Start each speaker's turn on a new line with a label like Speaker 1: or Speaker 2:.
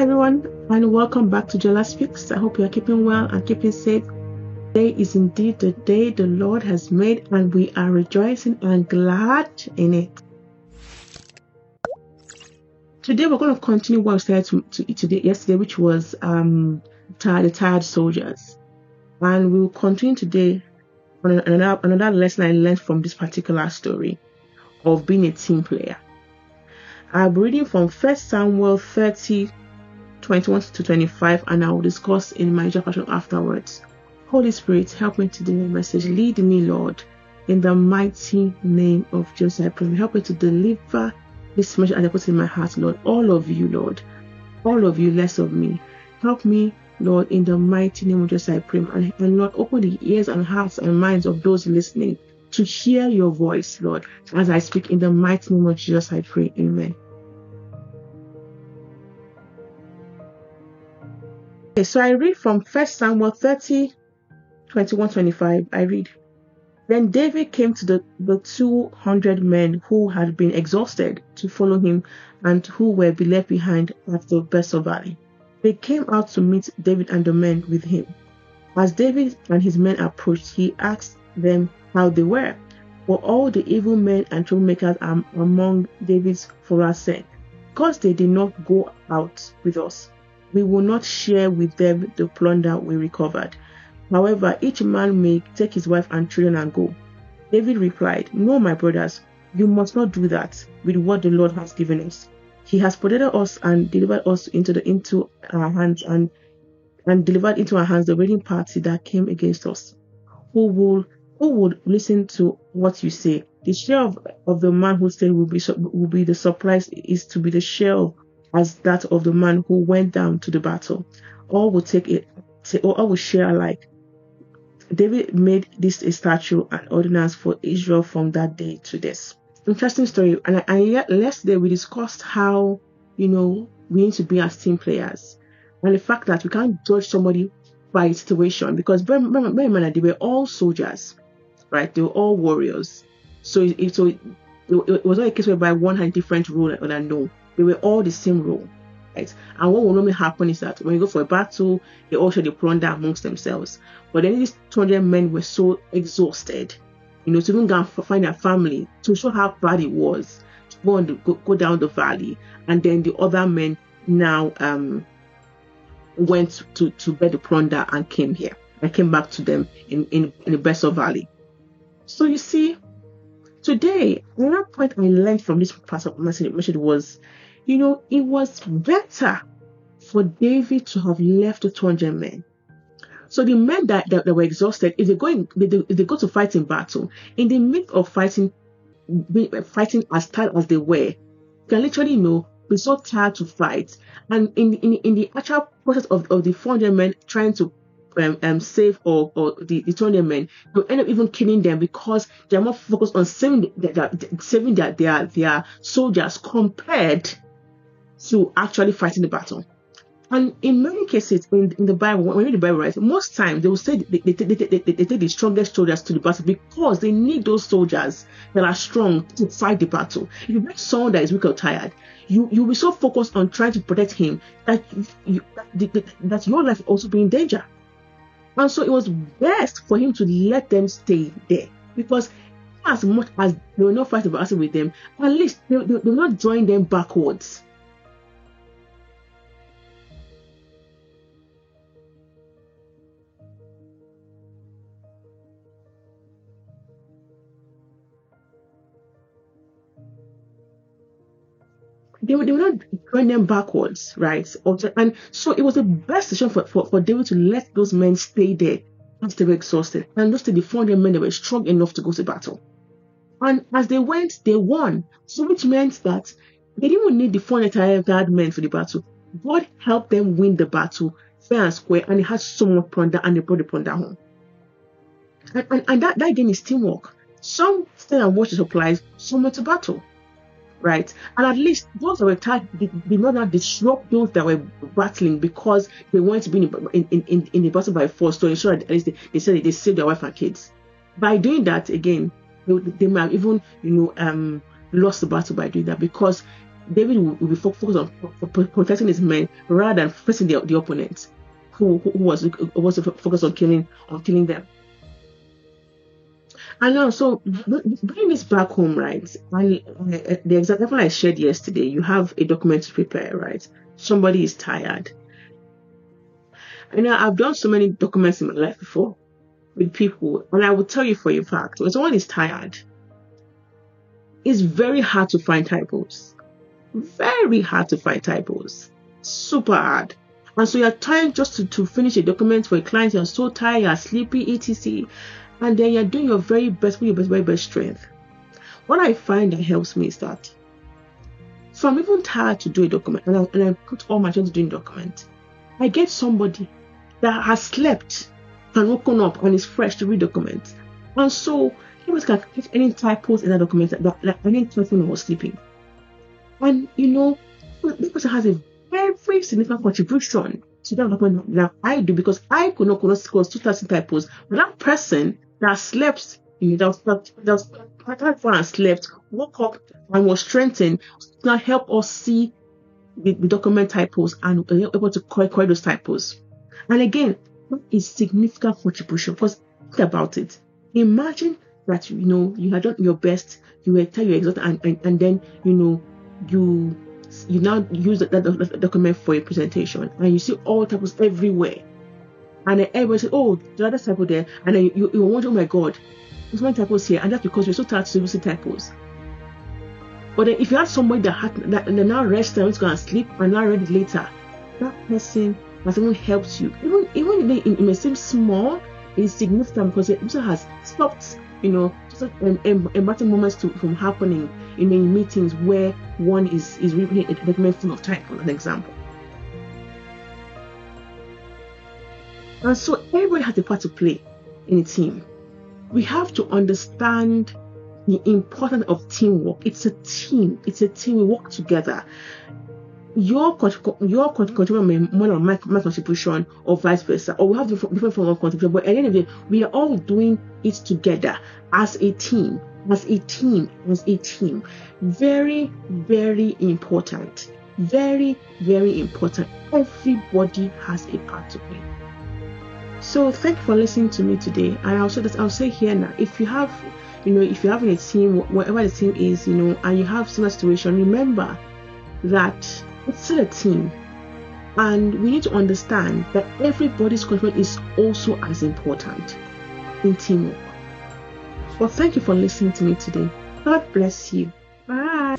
Speaker 1: Hi everyone, and welcome back to Jola Speaks. I hope you are keeping well and keeping safe. Today is indeed the day the Lord has made, and we are rejoicing and glad in it. Today we're going to continue what we started to, to, today yesterday, which was um, tired, the tired soldiers, and we will continue today on another another lesson I learned from this particular story of being a team player. I'm reading from 1 Samuel 30 21 to 25, and I will discuss in my passion afterwards. Holy Spirit, help me to deliver message. Lead me, Lord, in the mighty name of Jesus. I pray. Help me to deliver this message and I put in my heart, Lord. All of you, Lord. All of you, less of me. Help me, Lord, in the mighty name of Jesus. I pray. And, and Lord, open the ears and hearts and minds of those listening to hear your voice, Lord, as I speak in the mighty name of Jesus. I pray. Amen. Okay, so I read from 1 Samuel 30, 21 25. I read, Then David came to the, the 200 men who had been exhausted to follow him and who were left behind at the Besor Valley. They came out to meet David and the men with him. As David and his men approached, he asked them how they were. For all the evil men and troublemakers among David's followers said, Because they did not go out with us, we will not share with them the plunder we recovered. However, each man may take his wife and children and go. David replied, No, my brothers, you must not do that with what the Lord has given us. He has protected us and delivered us into the into our hands and and delivered into our hands the raiding party that came against us. Who will who would listen to what you say? The share of, of the man who said will be will be the surprise is to be the share of as that of the man who went down to the battle. All will take it, all will share alike. David made this a statute and ordinance for Israel from that day to this. Interesting story. And, and yet, yesterday we discussed how, you know, we need to be as team players. And the fact that we can't judge somebody by situation because remember, they were all soldiers, right? They were all warriors. So it, so it, it was not a case whereby one had different rule or no they were all the same role. Right? And what will normally happen is that when you go for a battle, they all share the plunder amongst themselves. But then these 200 men were so exhausted, you know, to even go and find their family to show how bad it was to go, on the, go, go down the valley. And then the other men now um, went to, to bear the plunder and came here. I came back to them in, in, in the Besor Valley. So you see, today, another point I learned from this part of message was you know, it was better for David to have left the 200 men. So the men that, that, that were exhausted, if they go in, if they go to fight in battle, in the midst of fighting, fighting as tired as they were, can literally you know be so tired to fight, and in in, in the actual process of, of the 400 men trying to um, um, save or, or the, the 200 men, they'll end up even killing them because they're more focused on saving, their, saving their, their, their soldiers compared to actually fighting the battle. And in many cases, in, in the Bible, when you read the Bible, right, most times they will say they, they, they, they, they, take the strongest soldiers to the battle because they need those soldiers that are strong to fight the battle. If you make someone that is weak or tired, you you'll be so focused on trying to protect him that you, that, that your life will also be in danger. And so it was best for him to let them stay there because as much as they will not fight the battle with them, at least they, they, they will not join them backwards they, they were not going them backwards, right? And so it was the best decision for, for, for David to let those men stay there as they were exhausted and just the 400 men that were strong enough to go to battle. And as they went, they won. So which meant that they didn't even need the 400 guard men for the battle. God helped them win the battle fair and square, and they had so much plunder, and they brought the plunder home. And, and, and that, that again is teamwork. Some stayed and watched the supplies, some went to battle right? And at least those that were tired did, did not disrupt those that were battling because they wanted to be in, in, in, in the battle by force to ensure at least they, they said they saved their wife and kids. By doing that, again, they, they might have even, you know, um, lost the battle by doing that because David will, will be focused on protecting his men rather than facing the, the opponent, who, who was was focused on killing on killing them. And know. so bring this back home, right? And uh, the example I shared yesterday, you have a document to prepare, right? Somebody is tired. You know, I've done so many documents in my life before with people, and I will tell you for a fact, when someone is tired, it's very hard to find typos. Very hard to find typos. Super hard. And so you're trying just to, to finish a document for a client, you're so tired, you're sleepy, etc and then you're doing your very best with your best, very best strength. What I find that helps me is that so I'm even tired to do a document and I, and I put all my to doing document. I get somebody that has slept and woken up and is fresh to read documents. And so he was can catch any typos in that document that, that, that any person was sleeping. And you know, this person has a very significant contribution to that document that I do because I could not close 2,000 typos, but that person that slept, you that that that and slept, woke up and was strengthened to help us see the, the document typos and able to correct, correct those typos. And again, that is significant contribution because think about it. Imagine that you know you had done your best, you were tired, you exhausted, and, and, and then you know you you now use that, that, that, document for a presentation and you see all typos everywhere and then everybody said, oh, the other typo there. And then you, you wonder, oh my God, there's many typos here. And that's because we're so tired to see typos. But then if you have somebody that had that and now rest time, going to sleep and now read it later, that person has even helped you. Even even if it may seem small, it's significant because the person has stopped, you know, just um, um, moments to, from happening in, many meetings where one is is reading a document full of typos, an example. And so everybody has a part to play in a team. We have to understand the importance of teamwork. It's a team. It's a team. We work together. Your your contribution more than my, my contribution, or vice versa, or we have different, different form of contribution. But at the end of we are all doing it together as a team, as a team, as a team. Very, very important. Very, very important. Everybody has a part to play. So thank you for listening to me today. And I'll say that I'll say here now, if you have, you know, if you're having a team, whatever the team is, you know, and you have similar situation, remember that it's still a team. And we need to understand that everybody's contribution is also as important in teamwork. Well, thank you for listening to me today. God bless you. Bye.